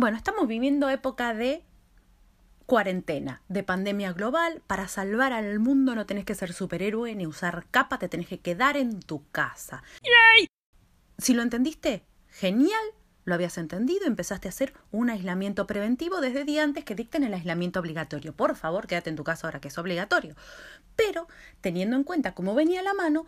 Bueno, estamos viviendo época de cuarentena, de pandemia global. Para salvar al mundo no tenés que ser superhéroe ni usar capa, te tenés que quedar en tu casa. Si lo entendiste, genial, lo habías entendido, empezaste a hacer un aislamiento preventivo desde día antes que dicten el aislamiento obligatorio. Por favor, quédate en tu casa ahora que es obligatorio. Pero, teniendo en cuenta cómo venía la mano,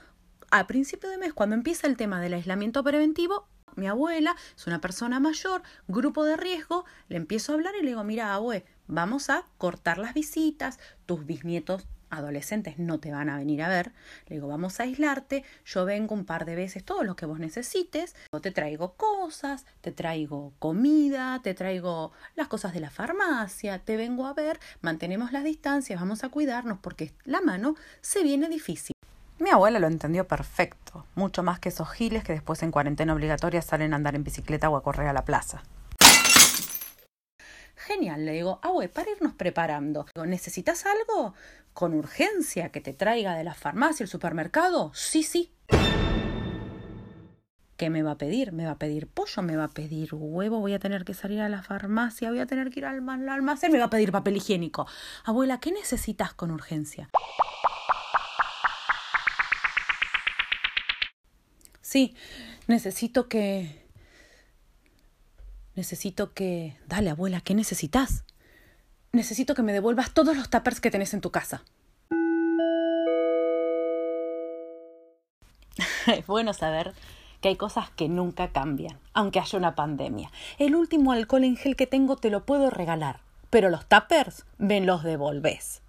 a principio de mes, cuando empieza el tema del aislamiento preventivo, mi abuela es una persona mayor, grupo de riesgo, le empiezo a hablar y le digo, mira, abue, vamos a cortar las visitas, tus bisnietos adolescentes no te van a venir a ver. Le digo, vamos a aislarte, yo vengo un par de veces, todo lo que vos necesites. Te traigo cosas, te traigo comida, te traigo las cosas de la farmacia, te vengo a ver, mantenemos las distancias, vamos a cuidarnos porque la mano se viene difícil. Mi abuela lo entendió perfecto, mucho más que esos giles que después en cuarentena obligatoria salen a andar en bicicleta o a correr a la plaza. Genial, le digo, abue, para irnos preparando. ¿Necesitas algo? Con urgencia, que te traiga de la farmacia, el supermercado. Sí, sí. ¿Qué me va a pedir? ¿Me va a pedir pollo? ¿Me va a pedir huevo? ¿Voy a tener que salir a la farmacia? ¿Voy a tener que ir al almacén? ¿Me va a pedir papel higiénico? Abuela, ¿qué necesitas con urgencia? Sí, necesito que... Necesito que... Dale, abuela, ¿qué necesitas? Necesito que me devuelvas todos los tuppers que tenés en tu casa. es bueno saber que hay cosas que nunca cambian, aunque haya una pandemia. El último alcohol en gel que tengo te lo puedo regalar, pero los tuppers ven los devolves.